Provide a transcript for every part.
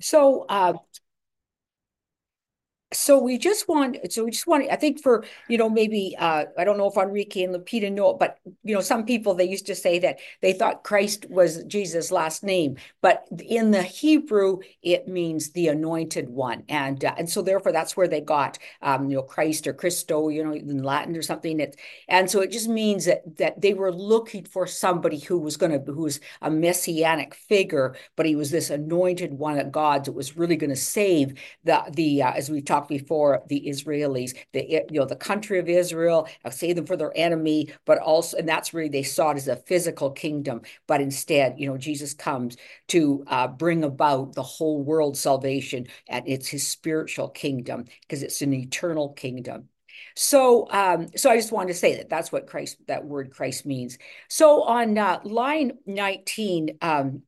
So, uh, so we just want so we just want i think for you know maybe uh i don't know if enrique and Lupita know it but you know some people they used to say that they thought christ was jesus last name but in the hebrew it means the anointed one. And uh, and so therefore that's where they got um you know christ or christo you know in latin or something. It, and so it just means that that they were looking for somebody who was going to who was a messianic figure but he was this anointed one of god's that was really going to save the the uh, as we've talked before the Israelis, the you know the country of Israel, uh, save them for their enemy, but also and that's really they saw it as a physical kingdom, but instead you know Jesus comes to uh, bring about the whole world salvation, and it's his spiritual kingdom because it's an eternal kingdom. So, um, so I just wanted to say that that's what Christ, that word Christ means. So on uh, line 19, um,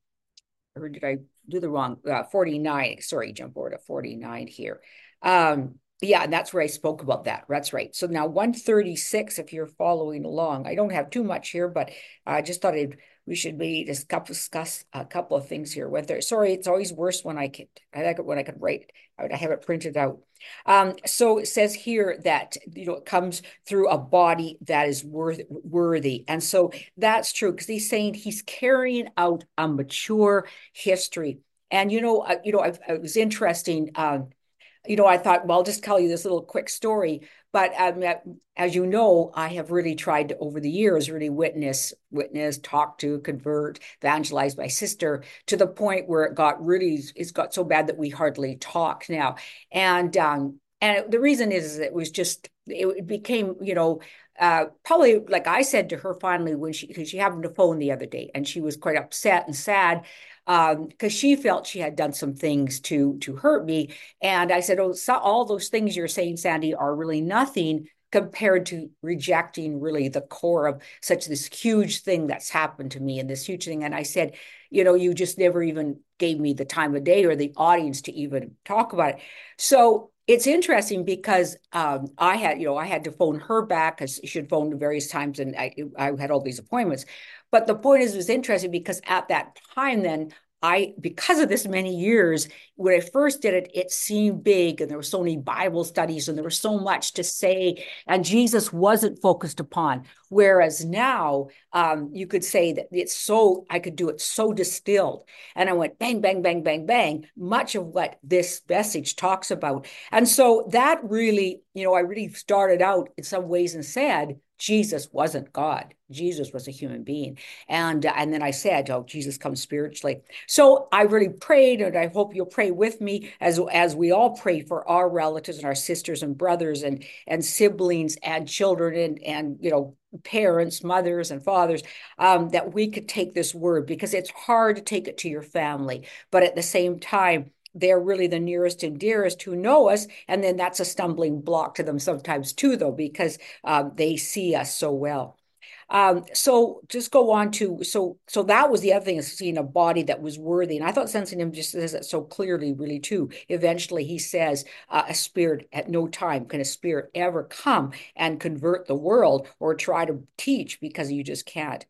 or did I do the wrong, uh, 49, sorry, jump over to 49 here. Um, yeah, and that's where I spoke about that. That's right. So now 136, if you're following along, I don't have too much here, but I just thought I'd, we should maybe discuss a couple of things here. Whether sorry, it's always worse when I can I like it when I can write. I have it printed out. Um, so it says here that you know it comes through a body that is worth, worthy, and so that's true because he's saying he's carrying out a mature history. And you know, uh, you know, I, it was interesting. Um, you know, I thought, well, I'll just tell you this little quick story. But um, as you know, I have really tried to, over the years, really witness, witness, talk to, convert, evangelize my sister to the point where it got really, it's got so bad that we hardly talk now. And um, and the reason is, is it was just, it became, you know, uh, probably like I said to her finally when she, because she happened to phone the other day and she was quite upset and sad because um, she felt she had done some things to to hurt me. And I said, "Oh, so all those things you're saying, Sandy, are really nothing." compared to rejecting really the core of such this huge thing that's happened to me and this huge thing and i said you know you just never even gave me the time of day or the audience to even talk about it so it's interesting because um, I had, you know, I had to phone her back because she had phoned various times, and I, I had all these appointments. But the point is, it was interesting because at that time, then I, because of this many years, when I first did it, it seemed big and there were so many Bible studies and there was so much to say, and Jesus wasn't focused upon. Whereas now, um, you could say that it's so, I could do it so distilled. And I went bang, bang, bang, bang, bang, much of what this message talks about. And so that really, you know, I really started out in some ways and said, Jesus wasn't God. Jesus was a human being. And and then I said, oh, Jesus comes spiritually. So I really prayed, and I hope you'll pray with me as as we all pray for our relatives and our sisters and brothers and and siblings and children and and you know parents, mothers, and fathers, um, that we could take this word because it's hard to take it to your family, but at the same time they're really the nearest and dearest who know us. And then that's a stumbling block to them sometimes too, though, because um, they see us so well. Um, so just go on to so so that was the other thing is seeing a body that was worthy, and I thought sensing him just says it so clearly, really too. Eventually, he says, uh, "A spirit at no time can a spirit ever come and convert the world or try to teach because you just can't."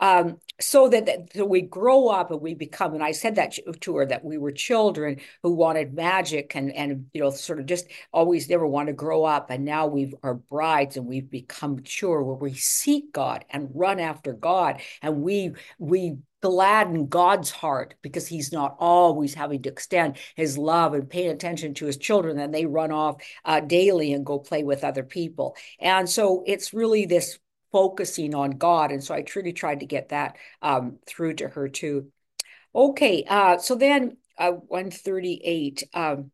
Um, so that, that we grow up and we become and i said that to her that we were children who wanted magic and and you know sort of just always never want to grow up. And now we are brides and we've become mature where we seek god and run after god. And we we gladden God's heart because he's not always having to extend his love and pay attention to his children. And they run off uh, daily and go play with other people. And so it's really this focusing on God. And so I truly tried to get that um, through to her too. Okay, uh, so then uh, 138. Um,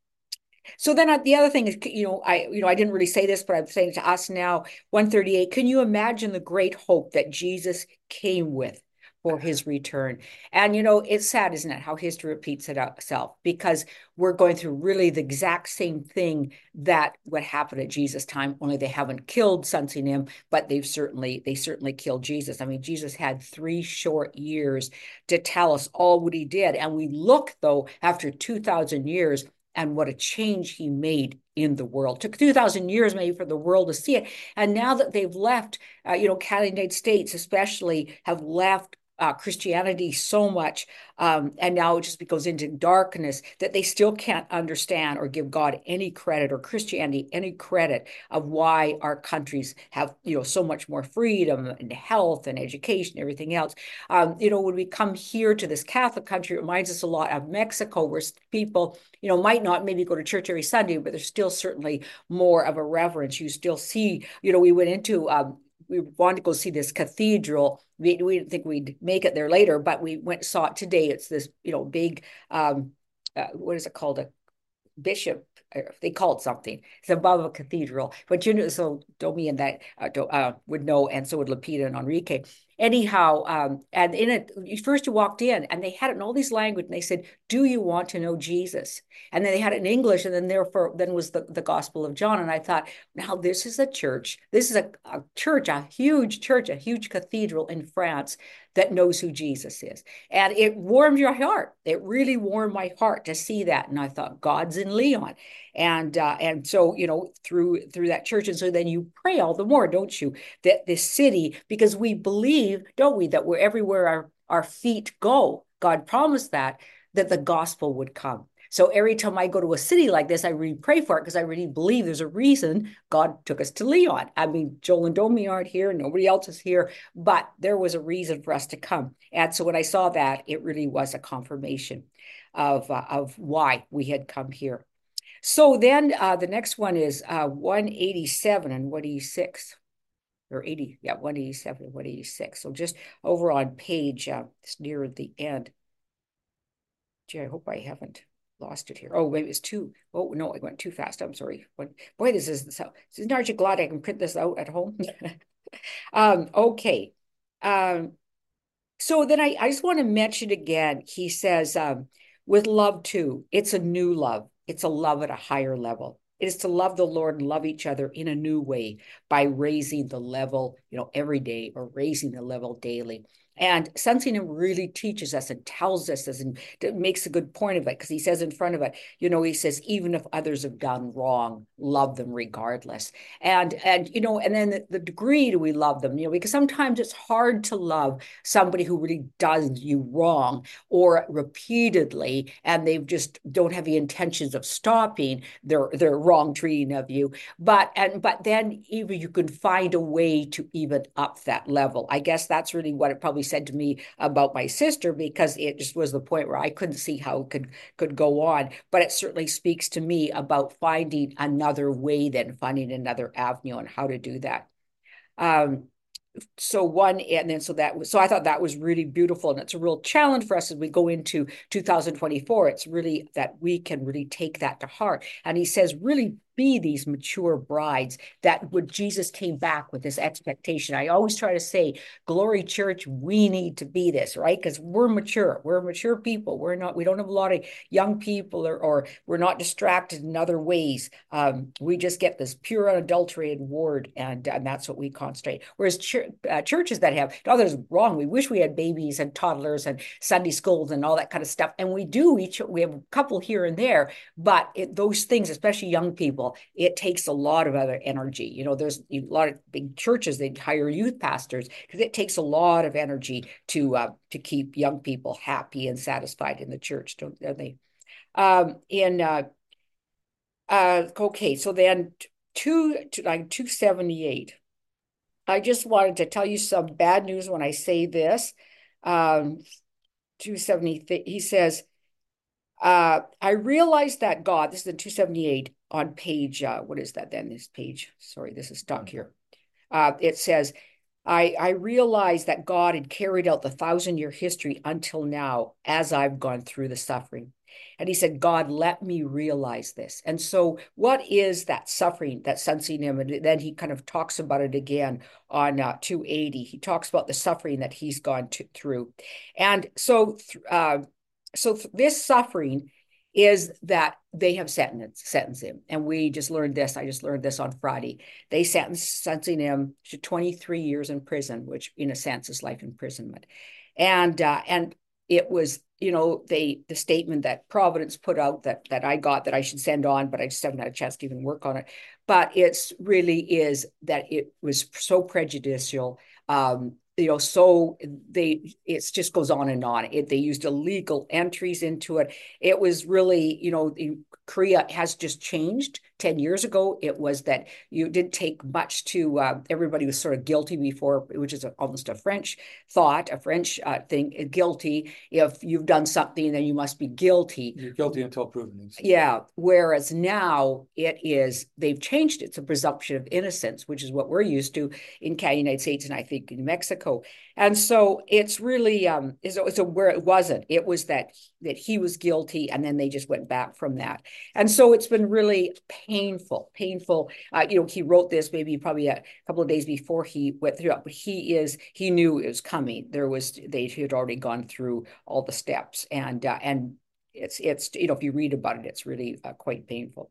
so then uh, the other thing is, you know, I, you know, I didn't really say this, but I'm saying to us now, 138. Can you imagine the great hope that Jesus came with? For his return. And you know, it's sad, isn't it, how history repeats itself because we're going through really the exact same thing that what happened at Jesus' time, only they haven't killed sensing him, but they've certainly they certainly killed Jesus. I mean, Jesus had three short years to tell us all what he did. And we look though after 2,000 years and what a change he made in the world. Took 2,000 years maybe for the world to see it. And now that they've left, uh, you know, candidate States especially have left uh, Christianity so much, um, and now it just goes into darkness that they still can't understand or give God any credit or Christianity any credit of why our countries have you know so much more freedom and health and education, everything else. Um, you know, when we come here to this Catholic country, it reminds us a lot of Mexico, where people you know might not maybe go to church every Sunday, but there's still certainly more of a reverence. You still see, you know, we went into um, we wanted to go see this cathedral. We, we didn't think we'd make it there later, but we went saw it today. It's this, you know, big, um, uh, what is it called? A bishop. They call it something. It's above a cathedral. But you know, so Domi and that uh, uh, would know, and so would Lupita and Enrique anyhow, um, and in it, first you walked in and they had it in all these language and they said, do you want to know Jesus? And then they had it in English and then therefore, then was the, the gospel of John. And I thought, now this is a church. This is a, a church, a huge church, a huge cathedral in France that knows who Jesus is. And it warmed your heart. It really warmed my heart to see that. And I thought, God's in Leon. And uh, and so, you know, through through that church. And so then you pray all the more, don't you, that this city, because we believe, don't we, that we're everywhere our, our feet go. God promised that, that the gospel would come. So every time I go to a city like this, I really pray for it because I really believe there's a reason God took us to Leon. I mean, Joel and Domi aren't here, nobody else is here, but there was a reason for us to come. And so when I saw that, it really was a confirmation of, uh, of why we had come here. So then uh, the next one is uh, 187 and 186 or 80, yeah, 187 and 186. So just over on page, uh, it's near the end. Gee, I hope I haven't lost it here. Oh, maybe it's too, Oh, no, I went too fast. I'm sorry. Boy, this is so. Aren't you glad I can print this out at home? um, okay. Um, so then I, I just want to mention again, he says, um, with love too, it's a new love. It's a love at a higher level. It is to love the Lord and love each other in a new way by raising the level, you know, every day or raising the level daily. And sensing him really teaches us and tells us this and makes a good point of it because he says in front of it, you know, he says, even if others have done wrong, love them regardless. And and you know, and then the, the degree do we love them, you know, because sometimes it's hard to love somebody who really does you wrong or repeatedly, and they just don't have the intentions of stopping their their wrong treating of you. But and but then even you can find a way to even up that level. I guess that's really what it probably said to me about my sister because it just was the point where I couldn't see how it could could go on. But it certainly speaks to me about finding another way than finding another avenue and how to do that. Um, so one and then so that was so i thought that was really beautiful and it's a real challenge for us as we go into 2024 it's really that we can really take that to heart and he says really be these mature brides that when Jesus came back with this expectation. I always try to say, Glory Church, we need to be this, right? Because we're mature. We're mature people. We're not, we don't have a lot of young people or, or we're not distracted in other ways. Um, we just get this pure, unadulterated word, and, and that's what we concentrate. Whereas ch- uh, churches that have, no, others wrong, we wish we had babies and toddlers and Sunday schools and all that kind of stuff. And we do each, we have a couple here and there, but it, those things, especially young people, it takes a lot of other energy. You know, there's a lot of big churches that hire youth pastors because it takes a lot of energy to uh, to keep young people happy and satisfied in the church, don't, they? Um, in uh, uh, okay, so then two like two seventy eight. I just wanted to tell you some bad news when I say this. Um, 270, he says, uh, I realized that God, this is in 278 on page, uh, what is that then? This page, sorry, this is stuck here. Uh, it says, I, I realized that God had carried out the thousand year history until now as I've gone through the suffering. And he said, God, let me realize this. And so, what is that suffering that's sensing him? And then he kind of talks about it again on uh, 280. He talks about the suffering that he's gone to, through. And so, uh, so this suffering is that they have sentenced, sentenced him. And we just learned this. I just learned this on Friday. They sentenced sentencing him to 23 years in prison, which in a sense is life imprisonment. And uh, and it was, you know, they the statement that Providence put out that that I got that I should send on, but I just haven't had a chance to even work on it. But it's really is that it was so prejudicial um, you know, so they it just goes on and on. It, they used illegal entries into it. It was really, you know, Korea has just changed. 10 years ago, it was that you didn't take much to, uh, everybody was sort of guilty before, which is a, almost a French thought, a French uh, thing, uh, guilty. If you've done something, then you must be guilty. You're guilty until proven. Yeah. Whereas now it is, they've changed it. It's a presumption of innocence, which is what we're used to in the United States and I think in Mexico. And so it's really, um, it's, it's a, where it wasn't. It was that, that he was guilty and then they just went back from that. And so it's been really painful, painful. Uh, you know, he wrote this maybe probably a couple of days before he went through it, but he is, he knew it was coming. There was, they had already gone through all the steps and, uh, and it's, it's, you know, if you read about it, it's really uh, quite painful.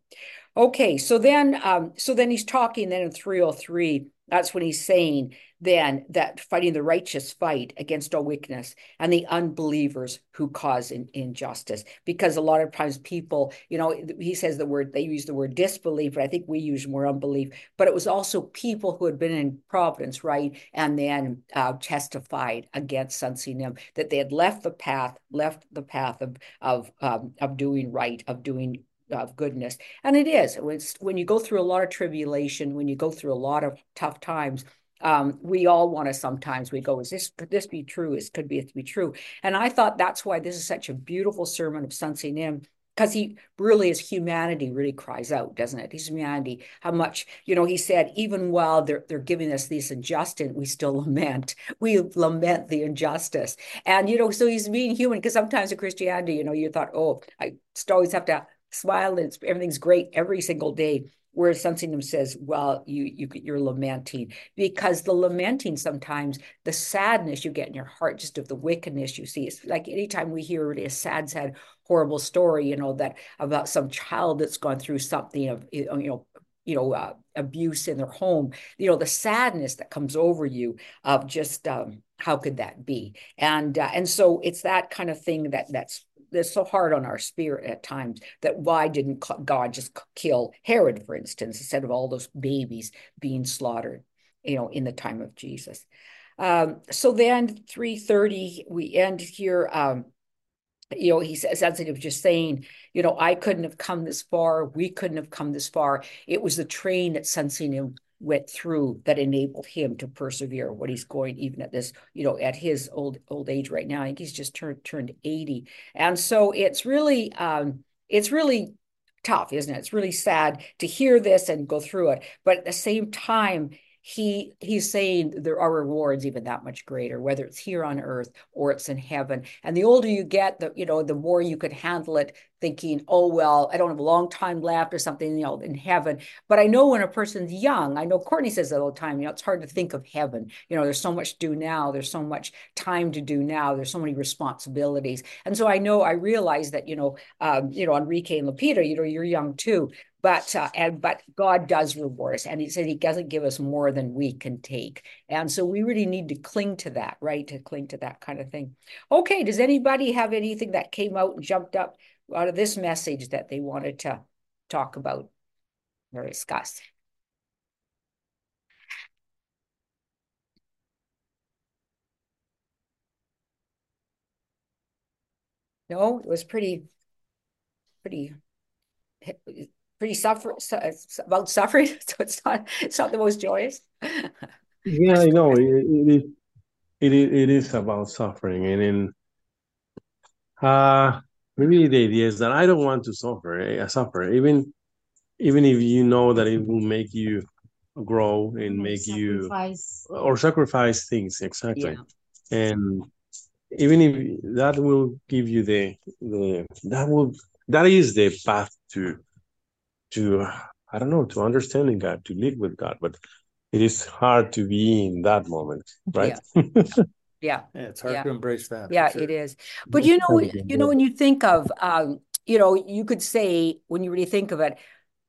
Okay. So then, um, so then he's talking then in 303, that's when he's saying then that fighting the righteous fight against all weakness and the unbelievers who cause in, injustice. Because a lot of times people, you know, he says the word, they use the word disbelief, but I think we use more unbelief. But it was also people who had been in Providence, right? And then uh, testified against Sun Nim that they had left the path, left the path of, of, um, of doing right, of doing of goodness. And it is. It's, when you go through a lot of tribulation, when you go through a lot of tough times, um, we all want to sometimes we go, is this could this be true? Is could be it be true? And I thought that's why this is such a beautiful sermon of Sun Nim because he really is humanity really cries out, doesn't it? He's humanity. How much, you know, he said, even while they're they're giving us this injustice, we still lament. We lament the injustice. And you know, so he's being human because sometimes in Christianity, you know, you thought, oh, I always have to smile and everything's great every single day. Whereas Sun says, well, you, you, you're lamenting because the lamenting sometimes, the sadness you get in your heart, just of the wickedness you see. It's like anytime we hear a sad, sad, horrible story, you know, that about some child that's gone through something of, you know, you know, uh, abuse in their home, you know, the sadness that comes over you of just um, how could that be? And uh, and so it's that kind of thing that that's that's so hard on our spirit at times that why didn't God just kill Herod, for instance, instead of all those babies being slaughtered, you know, in the time of Jesus. Um, so then 330, we end here. Um, you know, he says, sensitive, just saying, you know, I couldn't have come this far. We couldn't have come this far. It was the train that Sun Nim went through that enabled him to persevere what he's going even at this you know at his old old age right now. I think he's just turned turned 80 and so it's really um it's really tough isn't it? It's really sad to hear this and go through it. But at the same time he he's saying there are rewards even that much greater whether it's here on earth or it's in heaven and the older you get the you know the more you could handle it thinking, oh, well, I don't have a long time left or something, you know, in heaven. But I know when a person's young, I know Courtney says that all the time, you know, it's hard to think of heaven. You know, there's so much to do now. There's so much time to do now. There's so many responsibilities. And so I know, I realize that, you know, um, you know, Enrique and Lupita, you know, you're young too. But uh, and but God does reward us, and He said He doesn't give us more than we can take, and so we really need to cling to that, right? To cling to that kind of thing. Okay, does anybody have anything that came out and jumped up out of this message that they wanted to talk about or discuss. No, it was pretty, pretty, pretty suffer about suffering. So it's not, it's not the most joyous. yeah, I know it, it is, it is, it is about suffering, and in uh maybe the idea is that I don't want to suffer. I eh, suffer even even if you know that it will make you grow and make sacrifice. you or sacrifice things exactly yeah. and even if that will give you the the that will that is the path to to i don't know to understanding god to live with god but it is hard to be in that moment right yeah. Yeah. Yeah, it's hard yeah. to embrace that. Yeah, sure. it is. But you know, you know, when you think of, um, you know, you could say when you really think of it,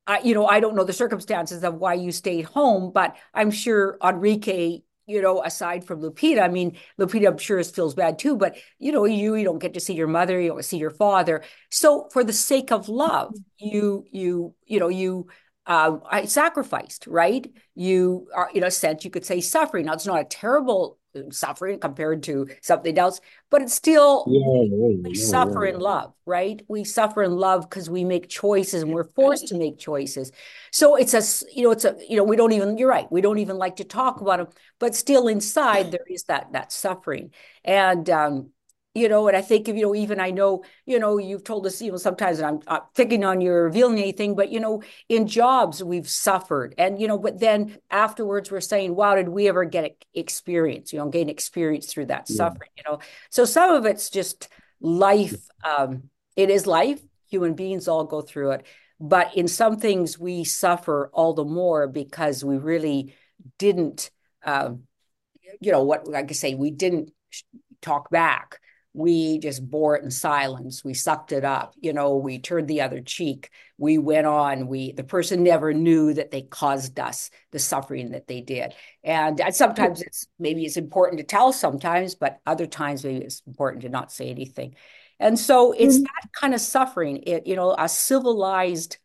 I, you know, I don't know the circumstances of why you stayed home, but I'm sure Enrique, you know, aside from Lupita, I mean, Lupita, I'm sure feels bad too, but you know, you you don't get to see your mother, you don't see your father. So for the sake of love, you you you know, you uh, I sacrificed, right? You are, in a sense, you could say suffering. Now, it's not a terrible suffering compared to something else, but it's still Yeah, we yeah, suffer yeah. in love, right? We suffer in love because we make choices and we're forced to make choices. So it's a you know, it's a, you know, we don't even, you're right, we don't even like to talk about them, but still inside there is that that suffering. And um, you know, and I think if you know, even I know, you know, you've told us, you know, sometimes and I'm not picking on you or revealing anything, but you know, in jobs we've suffered, and you know, but then afterwards we're saying, wow, did we ever get experience? You know, gain experience through that Yeah. suffering. You know, so some of it's just life. Um, it is life. Human beings all go through it, but in some things we suffer all the more because we really didn't. Um, you know what like I say, we didn't talk back. We just bore it in silence. We sucked it up. You know, we turned the other cheek. We went on. We the person never knew that they caused us the suffering that they did. And, sometimes it's maybe it's important to tell sometimes, but other times maybe it's important to not say anything. And so it's Mhm. that kind of suffering. It, you know, a civilized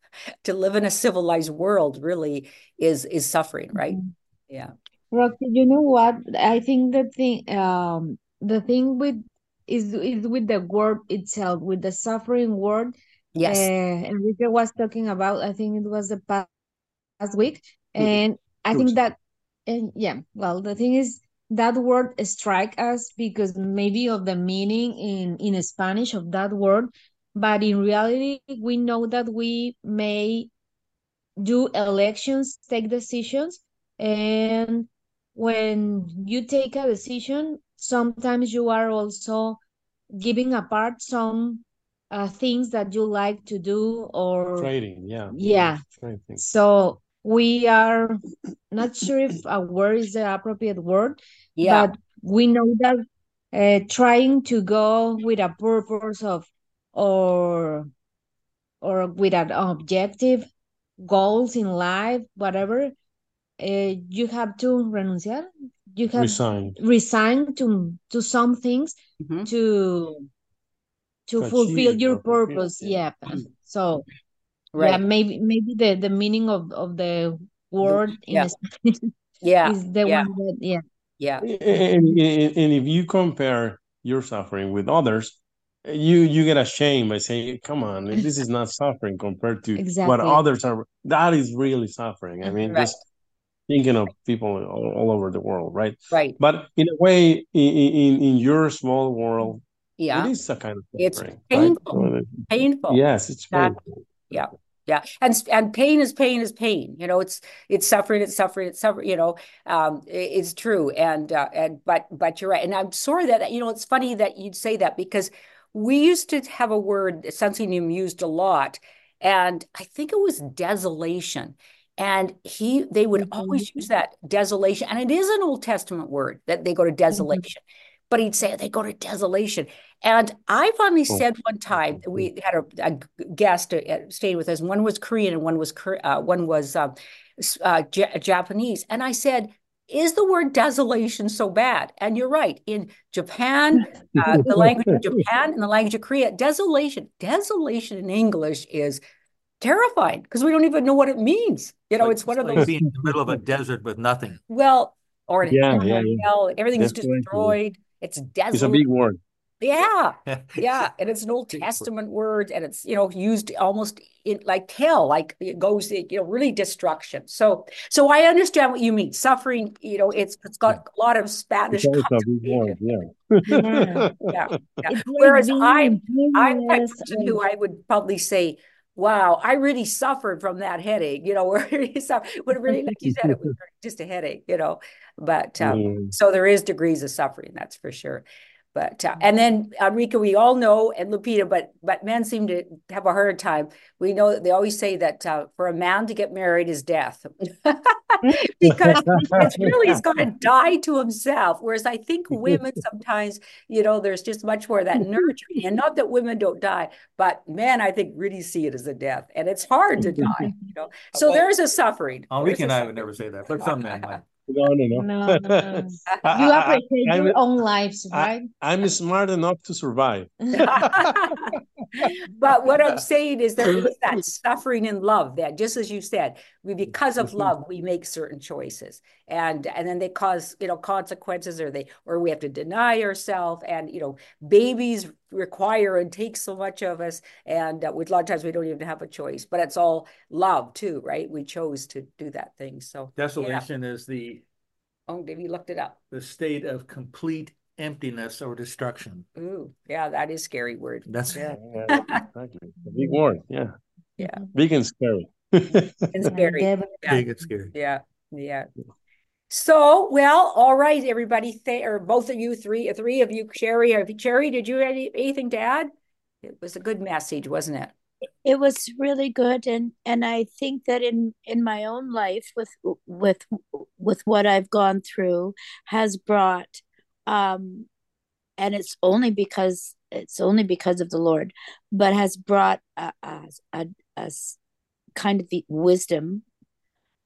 to live in a civilized world really is is suffering, right? Mhm. Yeah. Roxy, you know what? I think the thing, um, the thing with is is with the word itself, with the suffering word. Yes. Uh, Enrique was talking about. I think it was the past last week, Mm. and I Two think that, and yeah, well, the thing is that word strike us because maybe of the meaning in in Spanish of that word, but in reality, we know that we may do elections, take decisions, and when you take a decision, sometimes you are also giving apart some uh, things that you like to do or Trading, yeah. yeah. Trading. So we are not sure if a word is the appropriate word, Yeah. but we know that uh, trying to go with a purpose of or or with an objective goals in life, whatever, uh, you have to renunciar. You have resigned, resign to to some things Mhm. to to To fulfill your or fulfill, purpose. yeah. Yeah. So yeah, maybe maybe the the meaning of of the word in yeah. Spanish Yeah. is the Yeah. one that yeah. Yeah. And, and, and if you compare your suffering with others, you you get ashamed by saying, "Come on, this is not suffering compared to what others are." That is really suffering. I mean, Right. just thinking of people all, all over the world, right? Right. But in a way, in in, in your small world, Yeah. it is a kind of It's suffering, right? painful. Painful. yes, it's painful. Yeah. Yeah. And and pain is pain is pain. You know, it's it's suffering, it's suffering, it's suffering, you know. Um, i- it's true. And uh and but but you're right. And I'm sorry that you know it's funny that you'd say that because we used to have a word Sunsinim used a lot, and I think it was desolation. And he they would always use that desolation. And it is an Old Testament word that they go to desolation. But he'd say they go to desolation. And I finally Oh. said one time, we had a, a guest uh, stayed with us. One was Korean and one was uh, one was uh, s- uh, Ja- Japanese. And I said, "Is the word desolation so bad?" And you're right. In Japan, uh, the language of Japan and the language of Korea, desolation, desolation in English is terrifying because we don't even know what it means. You know, Like- it's one of like those. being in the middle of a desert with nothing. Well, or in Yeah, hell, yeah, yeah. everything's Desolation. destroyed. It's It's a big word. Yeah, yeah, and it's an Old Testament word, and it's you know used almost in like hell, like it goes, you know, really destruction. So, so I understand what you mean. Suffering, you know, it's it's got a lot of Spanish It's a big word, connotation. yeah. Yeah, yeah. It's like Whereas being I'm I'm the type imperious person who of- I would probably say, "Wow, I really suffered from that headache." You know, where you suffer, but really, like you said, it was just a headache. You know, but um, Mm. so there is degrees of suffering, that's for sure. But uh, and then Enrique, we all know, and Lupita, but but men seem to have a harder time. We know they always say that uh, for a man to get married is death, because it's really he's going to die to himself. Whereas I think women sometimes, you know, there's just much more of that nurturing, and not that women don't die, but men, I think, really see it as a death, and it's hard to die. You know, so Well, there's a suffering. Enrique and I suffering. would never say that, but some men might. No, no, no. No, no. I- You I- I- appreciate I'm- your own lives, I- right? I'm smart enough to survive. But what I'm saying is there is that suffering in love that just as you said, we because of love, we make certain choices. And and then they cause, you know, consequences or they or we have to deny ourselves. And you know, babies require and take so much of us. And uh, with a lot of times we don't even have a choice, but it's all love too, right? We chose to do that thing. So Desolation is the, oh, have you looked it up? the state of complete emptiness or destruction. Ooh, yeah, that is scary word. That's Yeah. Yeah, exactly. Big word, yeah. Yeah. Big and scary. It's scary. Yeah. big, it's scary. Yeah, yeah. So, well, all right, everybody, th or both of you, three, three of you, Sherry, have you- Sherry, did you have any, anything to add? It was a good message, wasn't it? it was really good and and i think that in in my own life with with with what i've gone through has brought um and it's only because it's only because of the lord but has brought a a a kind of the wisdom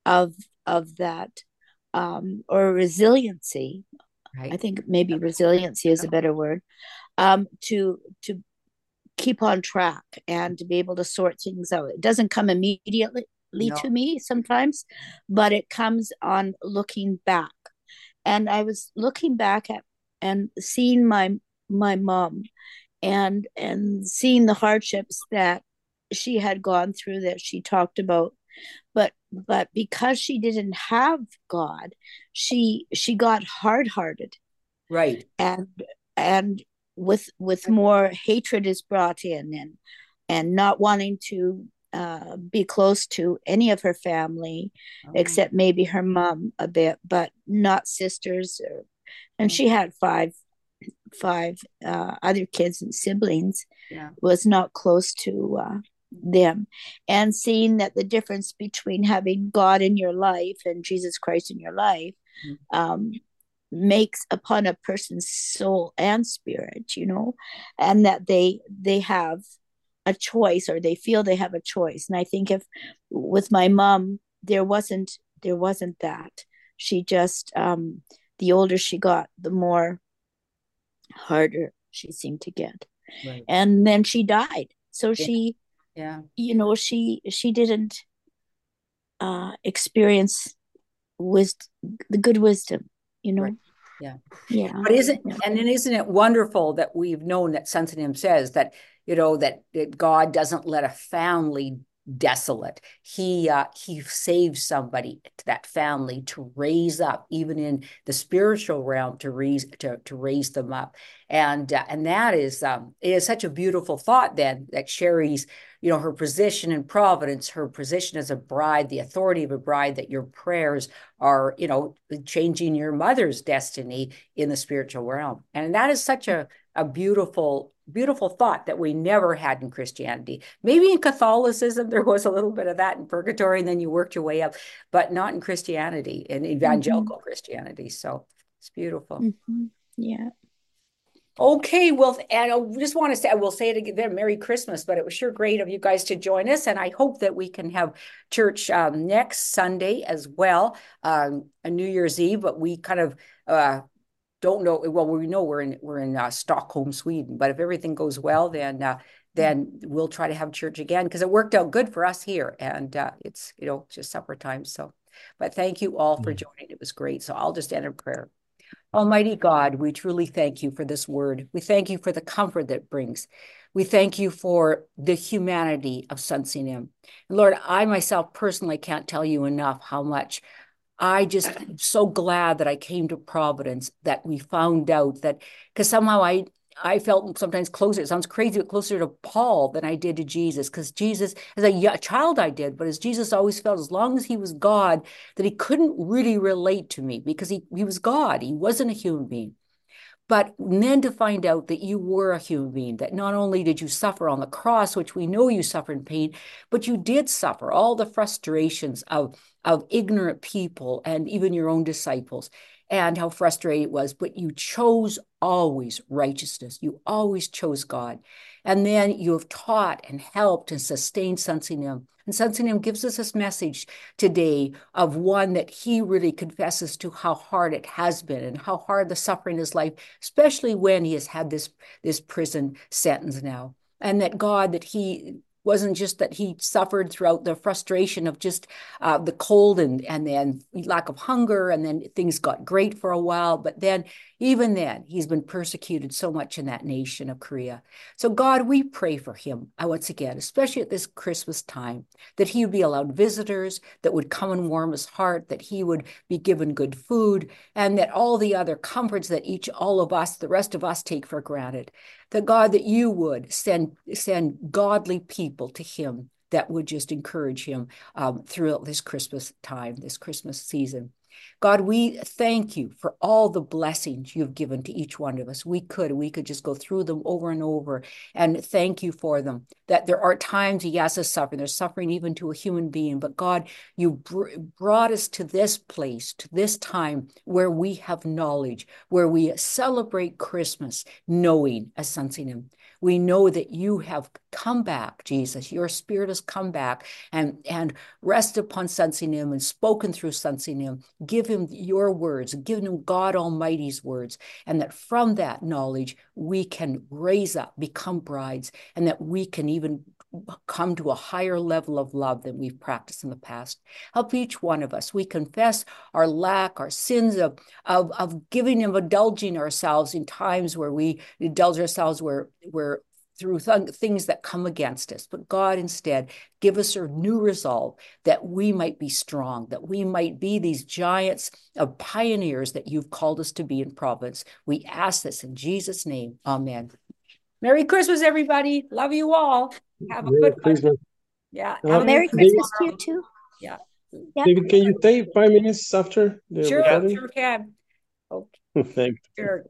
of of that um or resiliency i think maybe resiliency is a better word um to to keep on track and to be able to sort things out. It doesn't come immediately No. to me sometimes, but it comes on looking back. And I was looking back at and seeing my my mom and and seeing the hardships that she had gone through that she talked about. But but because she didn't have god she she got hard-hearted. Right. and and with with more hatred is brought in and and not wanting to uh, be close to any of her family Oh, except maybe her mom a bit but not sisters or, and she had five five uh, other kids and siblings. Yeah. was not close to uh, them. And seeing that the difference between having god in your life and jesus christ in your life Mhm. um, makes upon a person's soul and spirit you know and that they they have a choice or they feel they have a choice. And i think if with my mom there wasn't there wasn't that. She just um the older she got the more harder she seemed to get Right. and then she died so Yeah. she Yeah. you know she she didn't uh experience wisdom the good wisdom you know Right. Yeah. yeah But isn't Yeah. and then isn't it wonderful that we've known that Sensitive says that you know that, that God doesn't let a family desolate. He uh he saves somebody to that family to raise up, even in the spiritual realm, to raise to to raise them up. And uh, and that is um it is such a beautiful thought then that Sherry's you know her position in providence her position as a bride the authority of a bride that your prayers are you know changing your mother's destiny in the spiritual realm and that is such a a beautiful beautiful thought that we never had in christianity maybe in catholicism there was a little bit of that in purgatory and then you worked your way up but not in christianity in evangelical christianity so it's beautiful Mhm. yeah Okay, well, and I just want to say, I will say it again, Merry Christmas, but it was sure great of you guys to join us. And I hope that we can have church um, next Sunday as well, um, a New Year's Eve, but we kind of uh, don't know. Well, we know we're in we're in uh, Stockholm, Sweden, but if everything goes well, then uh, then we'll try to have church again because it worked out good for us here, and uh, it's you know just supper time. So, but thank you all for Mm. joining. It was great. So I'll just end in prayer. Almighty God, we truly thank you for this word. We thank you for the comfort that it brings. We thank you for the humanity of sensing him. Lord, I myself personally can't tell you enough how much I just am so glad that I came to Providence, that we found out that because somehow I I felt sometimes closer, it sounds crazy, but closer to Paul than I did to Jesus. Because Jesus, as a child, I did, but as Jesus always felt, as long as he was God, that he couldn't really relate to me because he, he was God. He wasn't a human being. But then to find out that you were a human being, that not only did you suffer on the cross, which we know you suffered in pain, but you did suffer all the frustrations of, of ignorant people and even your own disciples, and how frustrating it was. But you chose always righteousness. You always chose God. And then you have taught and helped and sustained Him. And Sensing Him gives us this message today of one that he really confesses to how hard it has been and how hard the suffering in his life, especially when he has had this, this prison sentence now. and that God, that he wasn't just that he suffered throughout the frustration of just uh, the cold and and then lack of hunger and then things got great for a while but then even then he's been persecuted so much in that nation of korea. So god we pray for him uh, once again especially at this christmas time that he would be allowed visitors that would come and warm his heart that he would be given good food and that all the other comforts that each all of us the rest of us take for granted that God, that you would send send godly people to him that would just encourage him um, throughout this Christmas time, this Christmas season. God, we thank you for all the blessings you've given to each one of us. We could, we could just go through them over and over and thank you for them. That there are times, yes, of suffering. There's suffering even to a human being, but God, you br- brought us to this place, to this time where we have knowledge, where we celebrate Christmas, knowing as Sunsinum we know that you have come back, Jesus. Your spirit has come back and, and rested upon Sunsinum and spoken through Sunsinum. Give him your words, give him God Almighty's words, and that from that knowledge we can raise up, become brides, and that we can even come to a higher level of love than we've practiced in the past. Help each one of us. We confess our lack, our sins of, of, of giving and indulging ourselves in times where we indulge ourselves where, where through th- things that come against us. But God, instead, give us a new resolve that we might be strong, that we might be these giants of pioneers that you've called us to be in Providence. We ask this in Jesus' name. Amen. Merry Christmas, everybody. Love you all. Have a Merry good Christmas. one. Yeah. Uh, Merry David- Christmas to you too. Yeah. Yeah. David, can you stay five minutes after the Sure, recording? sure can. Thank Sure.